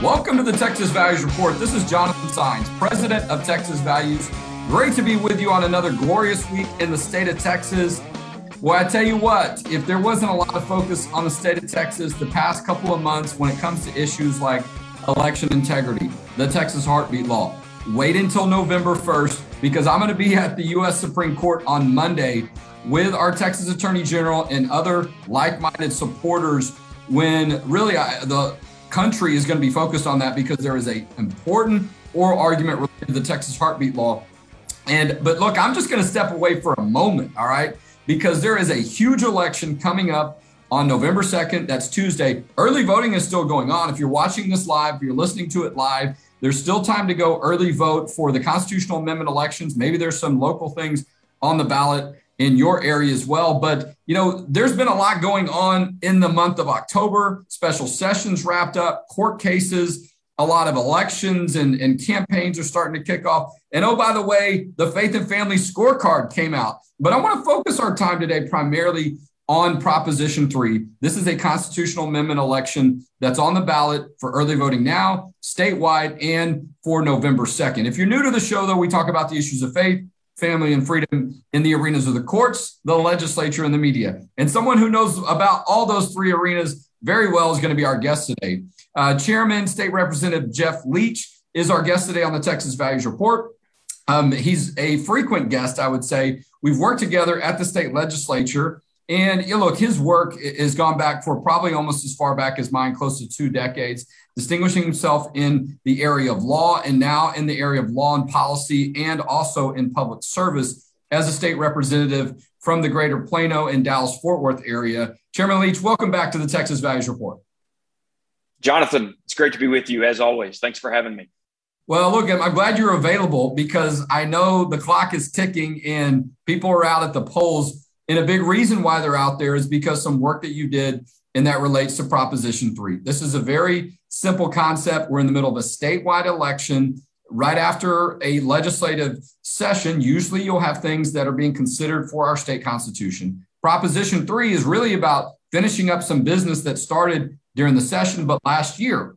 Welcome to the Texas Values Report. This is Jonathan Saenz, President of Texas Values. Great to be with you on another glorious week in the state of Texas. Well, I tell you what, if there wasn't a lot of focus on the state of Texas the past couple of months when it comes to issues like election integrity, the Texas heartbeat law, wait until November 1st because I'm going to be at the U.S. Supreme Court on Monday with our Texas Attorney General and other like minded supporters when really I, the country is going to be focused on that because there is a important oral argument related to the Texas heartbeat law. And but look, I'm just going to step away for a moment, all right? Because there is a huge election coming up on November 2nd. That's Tuesday. Early voting is still going on. If you're watching this live, if you're listening to it live, there's still time to go early vote for the constitutional amendment elections. Maybe there's some local things on the ballot in your area as well. But, you know, there's been a lot going on in the month of October, special sessions wrapped up, court cases, a lot of elections and, and campaigns are starting to kick off. And oh, by the way, the Faith and Family scorecard came out. But I want to focus our time today primarily on Proposition 3. This is a constitutional amendment election that's on the ballot for early voting now, statewide, and for November 2nd. If you're new to the show, though, we talk about the issues of faith, family, and freedom in the arenas of the courts, the legislature, and the media. And someone who knows about all those three arenas very well is going to be our guest today. Uh, Chairman State Representative Jeff Leach is our guest today on the Texas Values Report. Um, he's a frequent guest, I would say. We've worked together at the state legislature. And you know, look, his work has gone back for probably almost as far back as mine, close to two decades distinguishing himself in the area of law and now in the area of law and policy and also in public service as a state representative from the greater Plano and Dallas Fort Worth area. Chairman Leach, welcome back to the Texas Values Report. Jonathan, it's great to be with you as always. Thanks for having me. Well, look, I'm glad you're available because I know the clock is ticking and people are out at the polls. And a big reason why they're out there is because some work that you did and that relates to Proposition 3. This is a very simple concept. We're in the middle of a statewide election. Right after a legislative session, usually you'll have things that are being considered for our state constitution. Proposition 3 is really about finishing up some business that started during the session, but last year.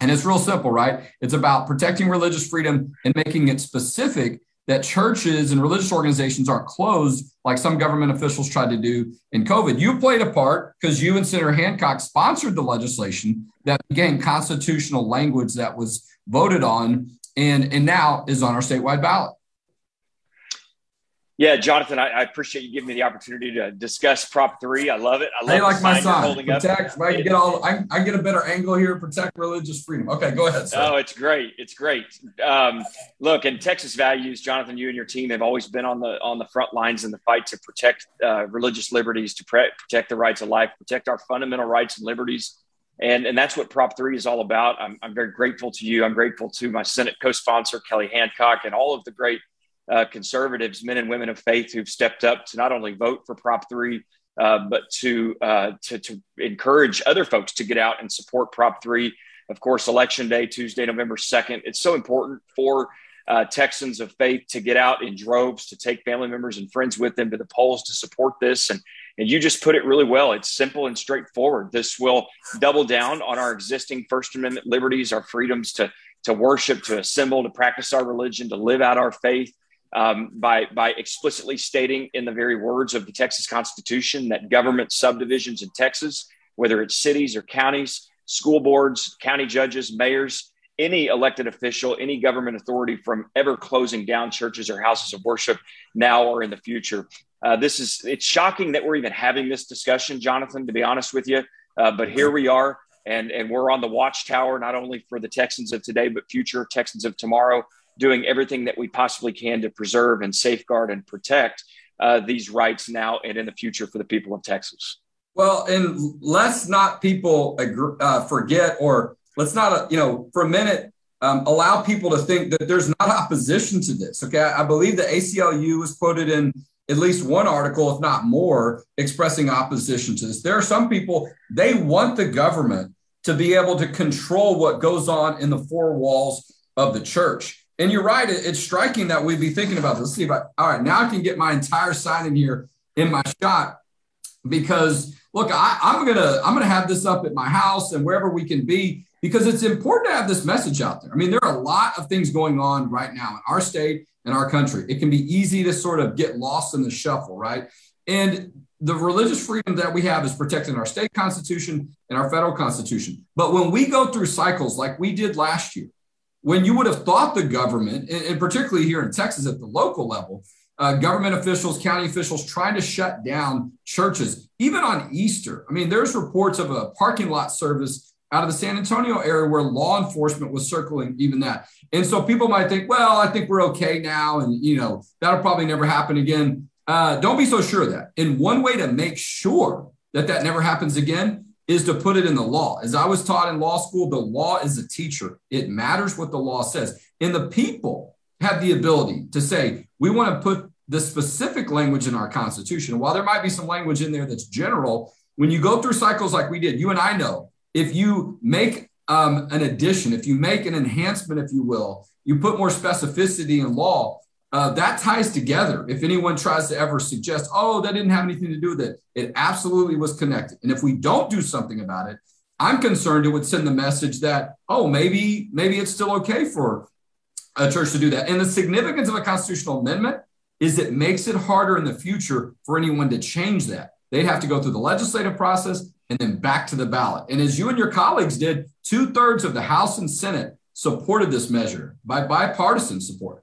And it's real simple, right? It's about protecting religious freedom and making it specific that churches and religious organizations aren't closed like some government officials tried to do in COVID. You played a part because you and Senator Hancock sponsored the legislation that became constitutional language that was voted on and, and now is on our statewide ballot. Yeah, Jonathan, I, I, appreciate you giving me the opportunity to discuss Prop Three. I love it. I love hey, like my sign. Holding protect. Up. I get all. I, I, get a better angle here. Protect religious freedom. Okay, go ahead. Sir. Oh, it's great. It's great. Um, look, in Texas values, Jonathan, you and your team have always been on the on the front lines in the fight to protect uh, religious liberties, to pre- protect the rights of life, protect our fundamental rights and liberties. And, and that's what Prop 3 is all about. I'm, I'm very grateful to you. I'm grateful to my Senate co sponsor, Kelly Hancock, and all of the great uh, conservatives, men and women of faith who've stepped up to not only vote for Prop 3, uh, but to, uh, to, to encourage other folks to get out and support Prop 3. Of course, Election Day, Tuesday, November 2nd. It's so important for uh, Texans of faith to get out in droves, to take family members and friends with them to the polls to support this. And, and you just put it really well. It's simple and straightforward. This will double down on our existing First Amendment liberties, our freedoms to, to worship, to assemble, to practice our religion, to live out our faith um, by, by explicitly stating in the very words of the Texas Constitution that government subdivisions in Texas, whether it's cities or counties, school boards, county judges, mayors, any elected official, any government authority from ever closing down churches or houses of worship now or in the future. Uh, this is it's shocking that we're even having this discussion, Jonathan. To be honest with you, uh, but here we are, and and we're on the watchtower not only for the Texans of today, but future Texans of tomorrow doing everything that we possibly can to preserve and safeguard and protect uh, these rights now and in the future for the people of Texas. Well, and let's not people agree, uh, forget, or let's not, uh, you know, for a minute, um, allow people to think that there's not opposition to this. Okay. I, I believe the ACLU was quoted in at least one article, if not more, expressing opposition to this. There are some people, they want the government to be able to control what goes on in the four walls of the church. And you're right. It's striking that we'd be thinking about this. See if I, all right, now I can get my entire sign in here in my shot. because look, I, I'm gonna I'm gonna have this up at my house and wherever we can be because it's important to have this message out there. I mean, there are a lot of things going on right now in our state and our country. It can be easy to sort of get lost in the shuffle, right? And the religious freedom that we have is protected in our state constitution and our federal constitution. But when we go through cycles like we did last year, when you would have thought the government, and particularly here in Texas at the local level, uh, government officials, county officials trying to shut down churches, even on Easter. I mean, there's reports of a parking lot service out of the San Antonio area where law enforcement was circling even that. And so people might think, well, I think we're okay now. And, you know, that'll probably never happen again. Uh, don't be so sure of that. And one way to make sure that that never happens again is to put it in the law. As I was taught in law school, the law is a teacher. It matters what the law says. And the people have the ability to say, we want to put the specific language in our Constitution. While there might be some language in there that's general, when you go through cycles like we did, you and I know, if you make um, an addition, if you make an enhancement, if you will, you put more specificity in law, uh, that ties together. If anyone tries to ever suggest, oh, that didn't have anything to do with it, it absolutely was connected. And if we don't do something about it, I'm concerned it would send the message that, oh, maybe, maybe it's still okay for a church to do that. And the significance of a constitutional amendment is it makes it harder in the future for anyone to change that. They'd have to go through the legislative process and then back to the ballot. And as you and your colleagues did, two thirds of the House and Senate supported this measure by bipartisan support.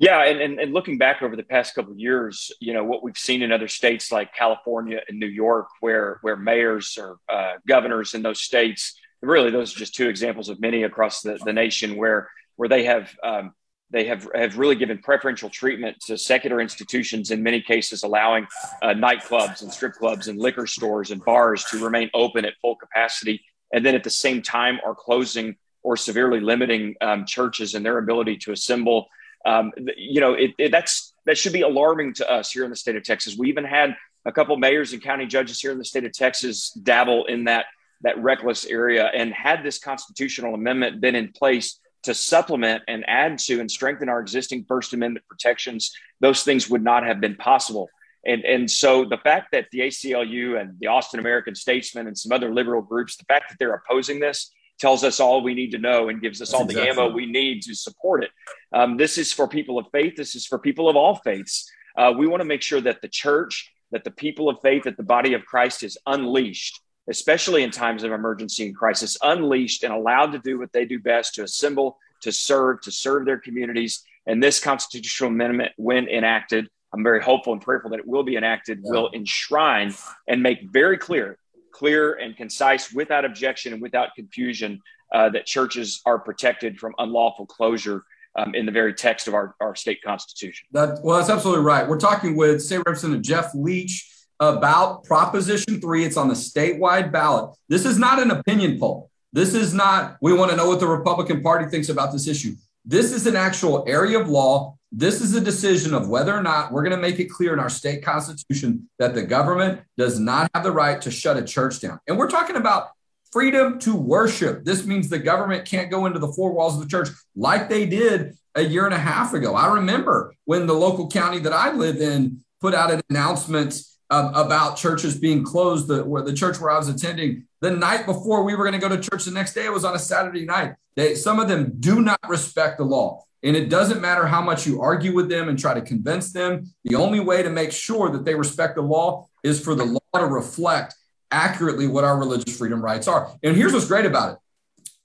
Yeah, and, and, and, looking back over the past couple of years, you know what we've seen in other states like California and New York, where where mayors or uh, governors in those states, really those are just two examples of many across the, the nation, where where they have um, they have have really given preferential treatment to secular institutions in many cases, allowing uh, nightclubs and strip clubs and liquor stores and bars to remain open at full capacity, and then at the same time are closing or severely limiting um, churches and their ability to assemble um, you know, it, it, that's that should be alarming to us here in the state of Texas. We even had a couple mayors and county judges here in the state of Texas dabble in that that reckless area. And had this constitutional amendment been in place to supplement and add to and strengthen our existing First Amendment protections, those things would not have been possible. And, and so the fact that the ACLU and the Austin American Statesman and some other liberal groups, the fact that they're opposing this tells us all we need to know and gives us That's all the ammo we need to support it. Um, this is for people of faith. This is for people of all faiths. Uh, we want to make sure that the church, that the people of faith, that the body of Christ is unleashed, especially in times of emergency and crisis, unleashed and allowed to do what they do best to assemble, to serve, to serve their communities. And this constitutional amendment, when enacted, I'm very hopeful and prayerful that it will be enacted, yeah. will enshrine and make very clear clear and concise without objection and without confusion uh, that churches are protected from unlawful closure um, in the very text of our, our state constitution. That, well, that's absolutely right. We're talking with State Representative Jeff Leach about Proposition 3. It's on the statewide ballot. This is not an opinion poll. This is not, we want to know what the Republican Party thinks about this issue. This is an actual area of law this is a decision of whether or not we're going to make it clear in our state constitution that the government does not have the right to shut a church down. And we're talking about freedom to worship. This means the government can't go into the four walls of the church like they did a year and a half ago. I remember when the local county that I live in put out an announcement um, about churches being closed, the, where the church where I was attending the night before we were going to go to church the next day, it was on a Saturday night. They, some of them do not respect the law. And it doesn't matter how much you argue with them and try to convince them. The only way to make sure that they respect the law is for the law to reflect accurately what our religious freedom rights are. And here's what's great about it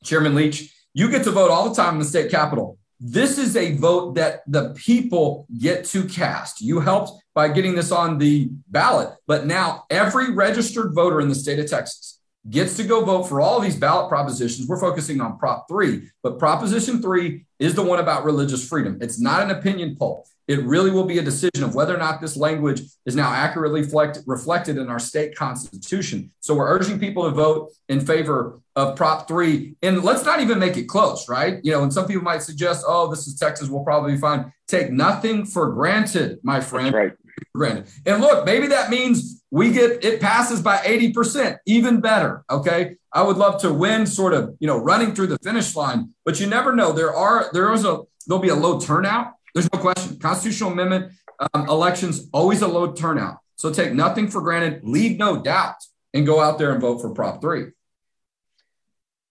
Chairman Leach, you get to vote all the time in the state capitol. This is a vote that the people get to cast. You helped by getting this on the ballot, but now every registered voter in the state of Texas gets to go vote for all these ballot propositions. We're focusing on Prop 3, but Proposition 3 is the one about religious freedom. It's not an opinion poll. It really will be a decision of whether or not this language is now accurately reflect, reflected in our state constitution. So we're urging people to vote in favor of Prop 3. And let's not even make it close, right? You know, and some people might suggest, oh, this is Texas, we'll probably be fine. Take nothing for granted, my friend. Right. Granted. And look, maybe that means we get it passes by 80%, even better. Okay. I would love to win sort of, you know, running through the finish line, but you never know. There are, there is a, there'll be a low turnout. There's no question. Constitutional amendment um, elections, always a low turnout. So take nothing for granted, leave no doubt, and go out there and vote for Prop 3.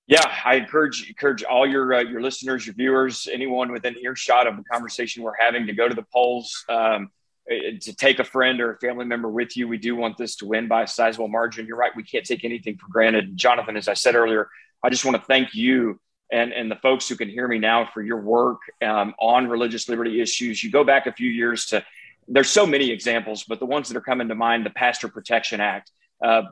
Yeah, I encourage encourage all your uh, your listeners, your viewers, anyone within earshot of the conversation we're having to go to the polls, um, to take a friend or a family member with you. We do want this to win by a sizable margin. You're right; we can't take anything for granted. Jonathan, as I said earlier, I just want to thank you and and the folks who can hear me now for your work um, on religious liberty issues. You go back a few years to there's so many examples, but the ones that are coming to mind: the Pastor Protection Act uh,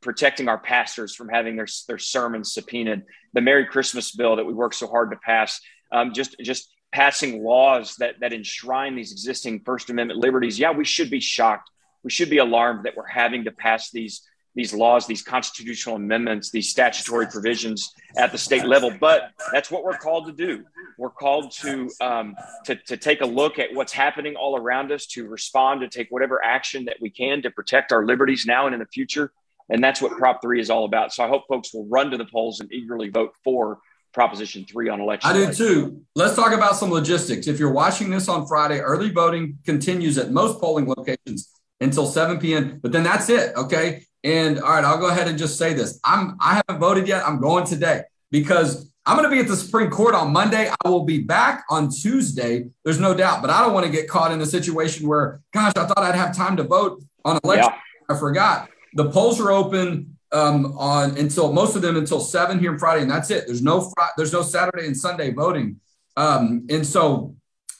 protecting our pastors from having their, their sermons subpoenaed, the Merry Christmas bill that we worked so hard to pass, um, just just passing laws that that enshrine these existing First Amendment liberties. Yeah, we should be shocked. We should be alarmed that we're having to pass these these laws, these constitutional amendments, these statutory provisions at the state level. But that's what we're called to do. We're called to, um, to, to take a look at what's happening all around us, to respond, to take whatever action that we can to protect our liberties now and in the future. And that's what Prop 3 is all about. So I hope folks will run to the polls and eagerly vote for Proposition 3 on election. I do too. Let's talk about some logistics. If you're watching this on Friday, early voting continues at most polling locations until 7 p.m. But then that's it. Okay. And all right, I'll go ahead and just say this. I'm I haven't voted yet. I'm going today because I'm going to be at the Supreme Court on Monday. I will be back on Tuesday. There's no doubt, but I don't want to get caught in a situation where, gosh, I thought I'd have time to vote on election. Yeah. I forgot. The polls are open um, on until most of them until seven here on Friday, and that's it. There's no fr- there's no Saturday and Sunday voting, um, and so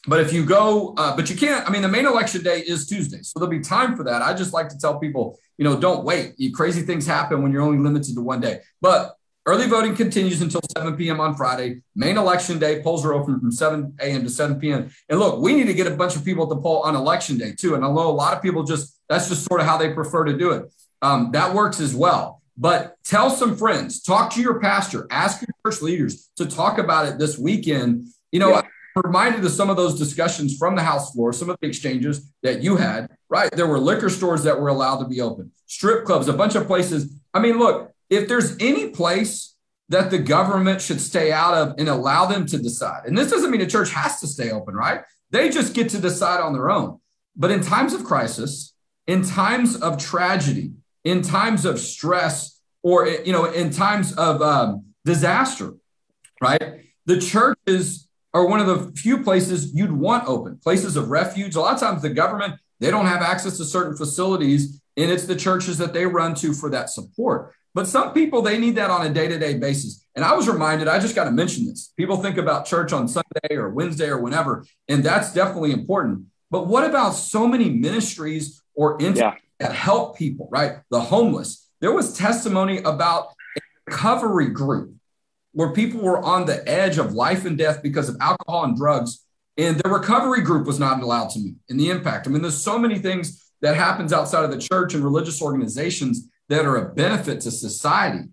but if you go, uh, but you can't. I mean, the main election day is Tuesday, so there'll be time for that. I just like to tell people, you know, don't wait. You, crazy things happen when you're only limited to one day. But early voting continues until 7 p.m. on Friday. Main election day polls are open from 7 a.m. to 7 p.m. And look, we need to get a bunch of people at the poll on election day too. And I know a lot of people just that's just sort of how they prefer to do it. Um, that works as well. But tell some friends, talk to your pastor, ask your church leaders to talk about it this weekend. You know. Yeah reminded of some of those discussions from the House floor, some of the exchanges that you had, right? There were liquor stores that were allowed to be open, strip clubs, a bunch of places. I mean, look, if there's any place that the government should stay out of and allow them to decide, and this doesn't mean the church has to stay open, right? They just get to decide on their own. But in times of crisis, in times of tragedy, in times of stress, or you know, in times of um, disaster, right? The churches are one of the few places you'd want open, places of refuge. A lot of times the government, they don't have access to certain facilities, and it's the churches that they run to for that support. But some people, they need that on a day to day basis. And I was reminded, I just got to mention this. People think about church on Sunday or Wednesday or whenever, and that's definitely important. But what about so many ministries or entities yeah. That help people, right? The homeless. There was testimony about a recovery group where people were on the edge of life and death because of alcohol and drugs and the recovery group was not allowed to meet and the impact i mean there's so many things that happens outside of the church and religious organizations that are a benefit to society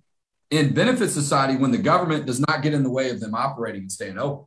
and benefit society when the government does not get in the way of them operating and staying open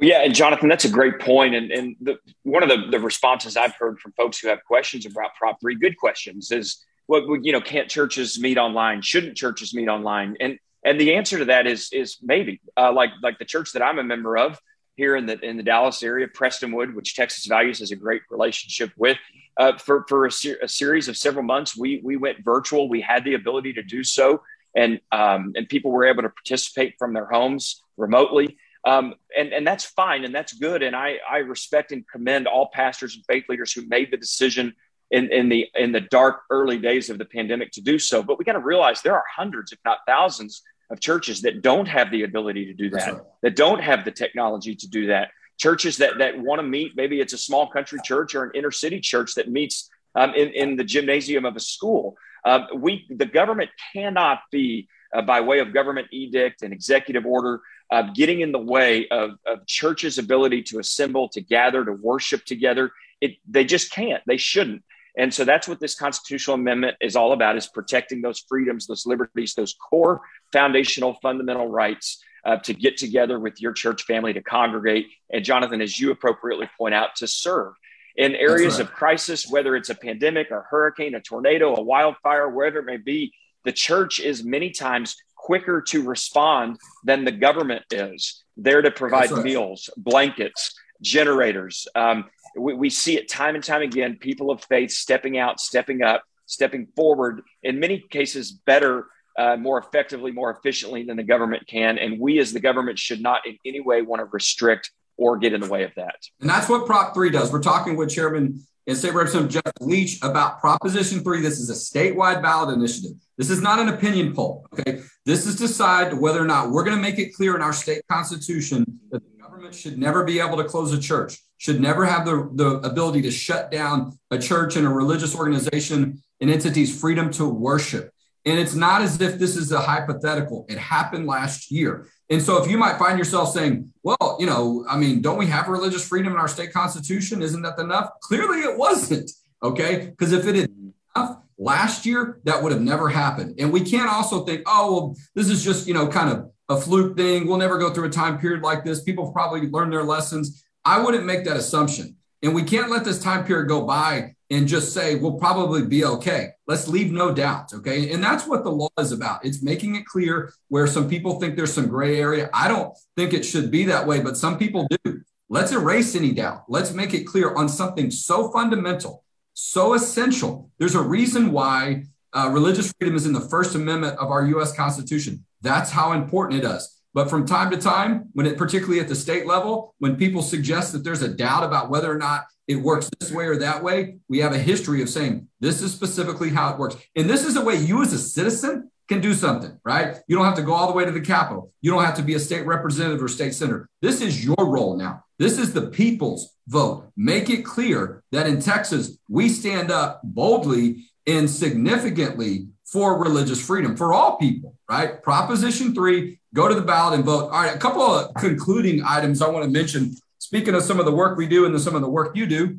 yeah, and Jonathan, that's a great point. And, and the, one of the, the responses I've heard from folks who have questions about Prop 3, good questions, is, well, you know, can't churches meet online? Shouldn't churches meet online? And and the answer to that is is maybe uh, like like the church that I'm a member of here in the in the Dallas area, Prestonwood, which Texas Values has a great relationship with. Uh, for for a, ser- a, series of several months, we we went virtual. We had the ability to do so, and um, and people were able to participate from their homes remotely. Um, and and that's fine and that's good. And I I respect and commend all pastors and faith leaders who made the decision in, in the in the dark early days of the pandemic to do so. But we got to realize there are hundreds, if not thousands, of churches that don't have the ability to do that, right. that don't have the technology to do that. Churches that that want to meet, maybe it's a small country church or an inner city church that meets um, in, in the gymnasium of a school. Uh, we the government cannot be uh, by way of government edict and executive order uh, getting in the way of, of churches' ability to assemble, to gather, to worship together. It, they just can't. They shouldn't. And so that's what this constitutional amendment is all about is protecting those freedoms, those liberties, those core foundational fundamental rights uh, to get together with your church family, to congregate. And Jonathan, as you appropriately point out, to serve in areas right. of crisis, whether it's a pandemic, a hurricane, a tornado, a wildfire, wherever it may be, the church is many times quicker to respond than the government is there to provide right. meals, blankets, generators. Um, we, we see it time and time again people of faith stepping out, stepping up, stepping forward, in many cases, better. Uh, more effectively, more efficiently than the government can. And we as the government should not in any way want to restrict or get in the way of that. And that's what Prop 3 does. We're talking with Chairman and State Representative Jeff Leach about Proposition 3. This is a statewide ballot initiative. This is not an opinion poll. Okay. This is decide whether or not we're going to make it clear in our state constitution that the government should never be able to close a church, should never have the, the ability to shut down a church and a religious organization and entity's freedom to worship. And it's not as if this is a hypothetical. It happened last year. And so if you might find yourself saying, well, you know, I mean, don't we have religious freedom in our state constitution? Isn't that enough? Clearly it wasn't. Okay. Because if it is enough last year, that would have never happened. And we can't also think, oh, well, this is just, you know, kind of a fluke thing. We'll never go through a time period like this. People probably learn their lessons. I wouldn't make that assumption. And we can't let this time period go by and just say we'll probably be okay. Let's leave no doubt. Okay. And that's what the law is about. It's making it clear where some people think there's some gray area. I don't think it should be that way, but some people do. Let's erase any doubt. Let's make it clear on something so fundamental, so essential. There's a reason why uh, religious freedom is in the First Amendment of our US Constitution. That's how important it is. But from time to time, when it particularly at the state level, when people suggest that there's a doubt about whether or not it works this way or that way, we have a history of saying this is specifically how it works. And this is a way you as a citizen can do something, right? You don't have to go all the way to the Capitol. You don't have to be a state representative or state senator. This is your role now. This is the people's vote. Make it clear that in Texas, we stand up boldly and significantly for religious freedom for all people, right? Proposition three, go to the ballot and vote. All right, a couple of concluding items I want to mention. Speaking of some of the work we do and some of the work you do,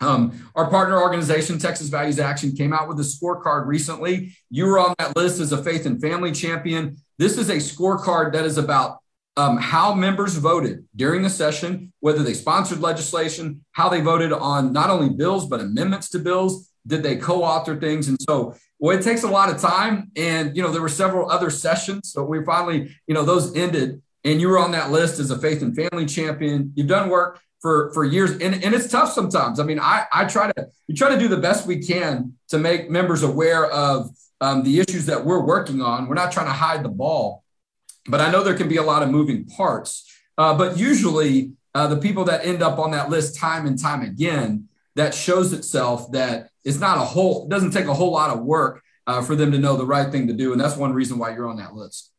um, our partner organization, Texas Values Action, came out with a scorecard recently. You were on that list as a faith and family champion. This is a scorecard that is about um, how members voted during the session, whether they sponsored legislation, how they voted on not only bills, but amendments to bills. Did they co author things? And so well, it takes a lot of time. And, you know, there were several other sessions. So we finally, you know, those ended. And you were on that list as a faith and family champion. You've done work for, for years. And, and it's tough sometimes. I mean, I, I try to, we try to do the best we can to make members aware of um, the issues that we're working on. We're not trying to hide the ball, but I know there can be a lot of moving parts. Uh, but usually, uh, the people that end up on that list time and time again, that shows itself that it's not a whole, It doesn't take a whole lot of work uh, for them to know the right thing to do. And that's one reason why you're on that list.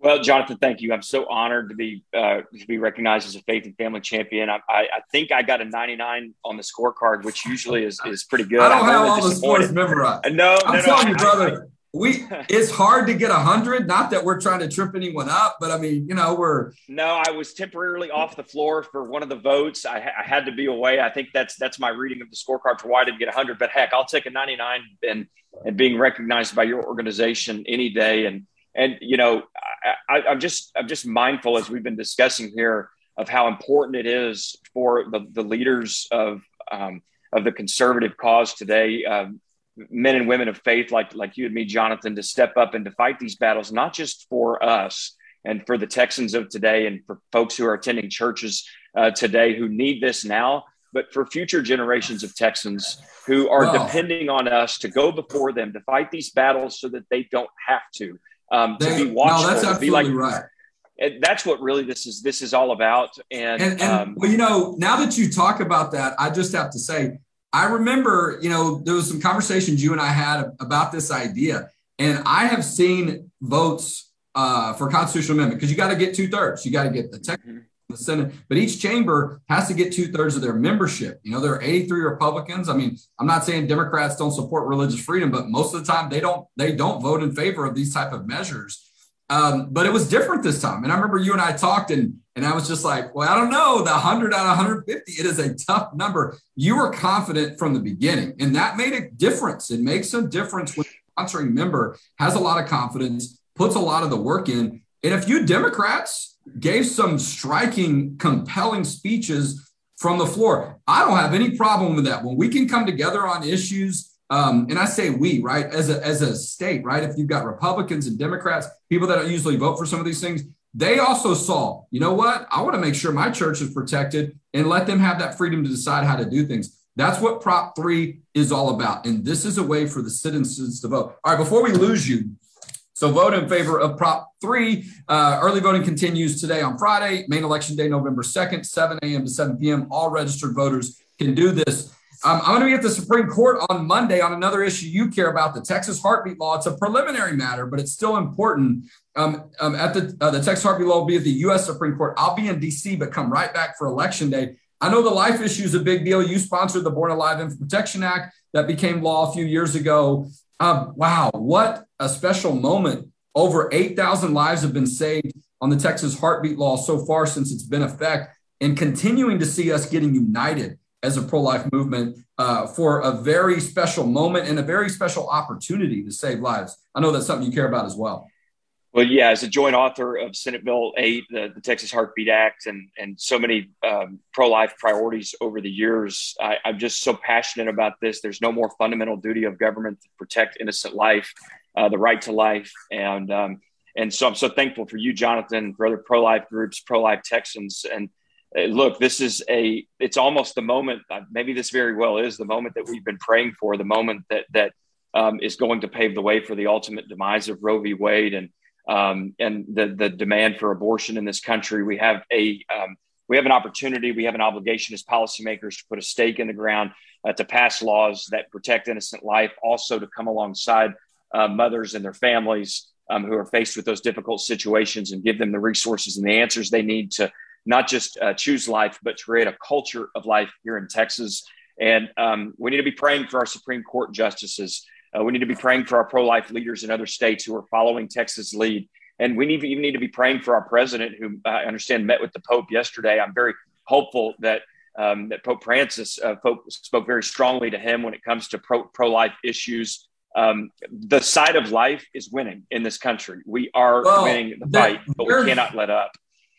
Well, Jonathan, thank you. I'm so honored to be uh, to be recognized as a faith and family champion. I, I, I, think I got a 99 on the scorecard, which usually is, is pretty good. I don't I'm have all the scores memorized. No, I'm no, telling no, you, brother we it's hard to get a hundred. Not that we're trying to trip anyone up, but I mean, you know, we're no. I was temporarily off the floor for one of the votes. I, I had to be away. I think that's that's my reading of the scorecard for why I didn't get a hundred. But heck, I'll take a ninety nine and and being recognized by your organization any day. And and you know, I, I, I'm just I'm just mindful as we've been discussing here of how important it is for the the leaders of um, of the conservative cause today. Um, men and women of faith like like you and me jonathan to step up and to fight these battles not just for us and for the texans of today and for folks who are attending churches uh, today who need this now but for future generations of texans who are wow. depending on us to go before them to fight these battles so that they don't have to um, they, to be watchful no, that's absolutely be like right and that's what really this is this is all about and, and, and um, well you know now that you talk about that i just have to say I remember, you know, there was some conversations you and I had about this idea, and I have seen votes uh, for constitutional amendment because you got to get two thirds. You got to get the tech, mm-hmm. the Senate, but each chamber has to get two thirds of their membership. You know, there are 83 Republicans. I mean, I'm not saying Democrats don't support religious freedom, but most of the time they don't. They don't vote in favor of these type of measures. Um, but it was different this time. And I remember you and I talked, and and I was just like, well, I don't know, the 100 out of 150, it is a tough number. You were confident from the beginning, and that made a difference. It makes a difference when a sponsoring member has a lot of confidence, puts a lot of the work in. And if you Democrats gave some striking, compelling speeches from the floor, I don't have any problem with that. When we can come together on issues um, and I say we, right, as a, as a state, right? If you've got Republicans and Democrats, people that usually vote for some of these things, They also saw, you know what? I want to make sure my church is protected and let them have that freedom to decide how to do things. That's what Prop 3 is all about. And this is a way for the citizens to vote. All right, before we lose you, so vote in favor of Prop 3. Uh, early voting continues today on Friday, main election day, November 2nd, 7 a.m. to 7 p.m. All registered voters can do this. Um, I'm going to be at the Supreme Court on Monday on another issue you care about, the Texas heartbeat law. It's a preliminary matter, but it's still important. Um, um, at the uh, the Texas heartbeat law will be at the U.S. Supreme Court. I'll be in D.C., but come right back for election day. I know the life issue is a big deal. You sponsored the Born Alive Infant Protection Act that became law a few years ago. Um, wow, what a special moment. Over 8,000 lives have been saved on the Texas heartbeat law so far since it's been effect, and continuing to see us getting united as a pro life movement uh, for a very special moment and a very special opportunity to save lives. I know that's something you care about as well. Well, yeah, as a joint author of Senate Bill 8, the, the Texas Heartbeat Act, and, and so many um, pro life priorities over the years, I, I'm just so passionate about this. There's no more fundamental duty of government to protect innocent life, uh, the right to life. And, um, and so I'm so thankful for you, Jonathan, for other pro life groups, pro life Texans. And look, this is a, it's almost the moment, uh, maybe this very well is the moment that we've been praying for, the moment that, that um, is going to pave the way for the ultimate demise of Roe v. Wade. And, um, and the the demand for abortion in this country. We have a um, we have an opportunity, we have an obligation as policymakers to put a stake in the ground uh, to pass laws that protect innocent life, also to come alongside uh, mothers and their families um, who are faced with those difficult situations and give them the resources and the answers they need to not just uh, choose life, but to create a culture of life here in Texas. And um, we need to be praying for our Supreme Court justices. Uh, we need to be praying for our pro life leaders in other states who are following Texas' lead. And we need, even need to be praying for our president, who I understand met with the Pope yesterday. I'm very hopeful that um, that Pope Francis uh, spoke very strongly to him when it comes to pro life issues. Um, the side of life is winning in this country. We are well, winning the fight, but we cannot let up.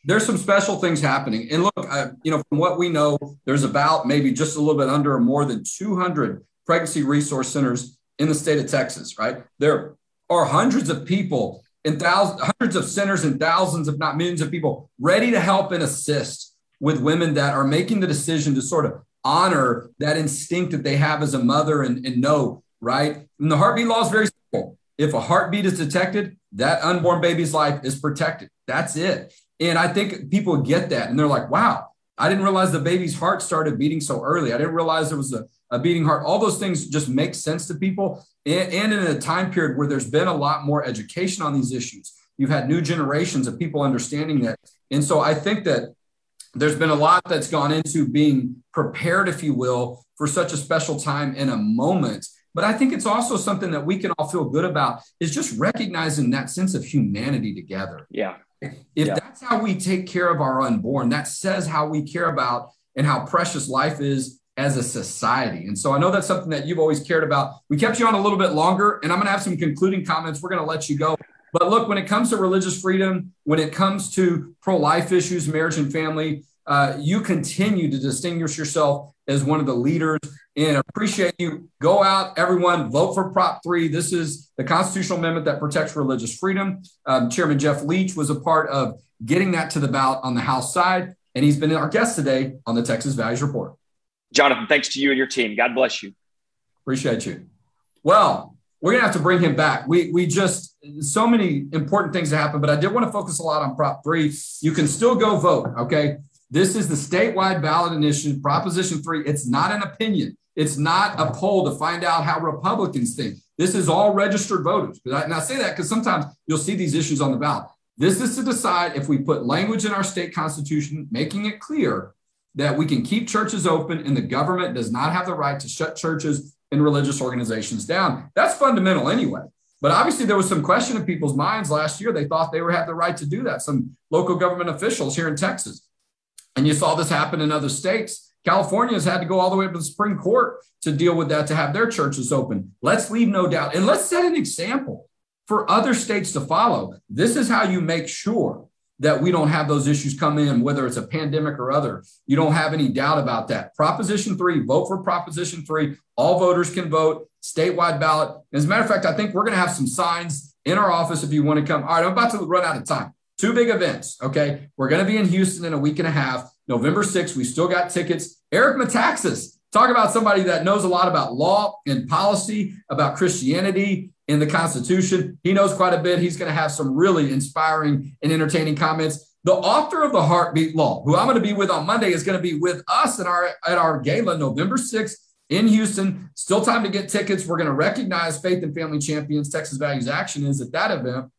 There's some special things happening. And look, uh, you know, from what we know, there's about maybe just a little bit under or more than 200 pregnancy resource centers in the state of Texas, right? There are hundreds of people and thousands, hundreds of centers and thousands, if not millions of people ready to help and assist with women that are making the decision to sort of honor that instinct that they have as a mother and, and know, right? And the heartbeat law is very simple. If a heartbeat is detected, that unborn baby's life is protected. That's it. And I think people get that and they're like, wow, I didn't realize the baby's heart started beating so early. I didn't realize there was a a beating heart, all those things just make sense to people. And, and in a time period where there's been a lot more education on these issues, you've had new generations of people understanding that. And so I think that there's been a lot that's gone into being prepared, if you will, for such a special time in a moment. But I think it's also something that we can all feel good about is just recognizing that sense of humanity together. Yeah. If yeah. that's how we take care of our unborn, that says how we care about and how precious life is as a society. And so I know that's something that you've always cared about. We kept you on a little bit longer, and I'm going to have some concluding comments. We're going to let you go. But look, when it comes to religious freedom, when it comes to pro life issues, marriage and family, uh, you continue to distinguish yourself as one of the leaders and appreciate you. Go out, everyone, vote for Prop 3. This is the constitutional amendment that protects religious freedom. Um, Chairman Jeff Leach was a part of getting that to the ballot on the House side, and he's been our guest today on the Texas Values Report. Jonathan, thanks to you and your team. God bless you. Appreciate you. Well, we're gonna have to bring him back. We we just so many important things to happen, but I did want to focus a lot on Prop Three. You can still go vote. Okay, this is the statewide ballot initiative, Proposition Three. It's not an opinion. It's not a poll to find out how Republicans think. This is all registered voters. And I say that because sometimes you'll see these issues on the ballot. This is to decide if we put language in our state constitution, making it clear that we can keep churches open and the government does not have the right to shut churches and religious organizations down. That's fundamental anyway. But obviously, there was some question in people's minds last year. They thought they were had the right to do that. Some local government officials here in Texas, and you saw this happen in other states. California has had to go all the way up to the Supreme Court to deal with that to have their churches open. Let's leave no doubt and let's set an example for other states to follow. This is how you make sure that we don't have those issues come in, whether it's a pandemic or other. You don't have any doubt about that. Proposition three, vote for Proposition three. All voters can vote, statewide ballot. As a matter of fact, I think we're going to have some signs in our office if you want to come. All right, I'm about to run out of time. Two big events. Okay. We're going to be in Houston in a week and a half. November 6th, we still got tickets. Eric Metaxas, talk about somebody that knows a lot about law and policy, about Christianity in the Constitution. He knows quite a bit. He's going to have some really inspiring and entertaining comments. The author of the Heartbeat Law, who I'm going to be with on Monday, is going to be with us at our at our gala November 6th in Houston. Still time to get tickets. We're going to recognize Faith and Family Champions. Texas Values Action is at that event.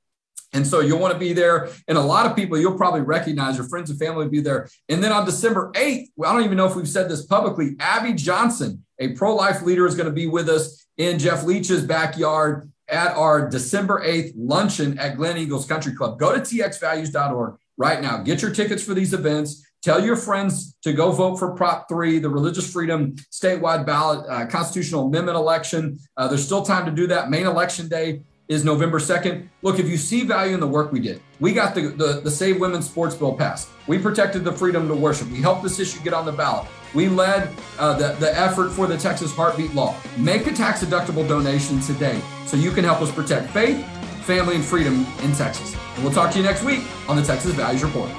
And so you'll want to be there. And a lot of people you'll probably recognize, your friends and family will be there. And then on December 8th, well, I don't even know if we've said this publicly, Abby Johnson, a pro life leader, is going to be with us in Jeff Leach's backyard at our December 8th luncheon at Glen Eagles Country Club. Go to txvalues.org right now. Get your tickets for these events. Tell your friends to go vote for Prop 3, the Religious Freedom statewide ballot uh, constitutional amendment election. Uh, there's still time to do that. Main election day is November 2nd. Look, if you see value in the work we did, we got the, the, the Save Women's Sports Bill passed. We protected the freedom to worship. We helped this issue get on the ballot. We led uh, the, the effort for the Texas Heartbeat Law. Make a tax deductible donation today so you can help us protect faith, family, and freedom in Texas. And we'll talk to you next week on the Texas Values Report.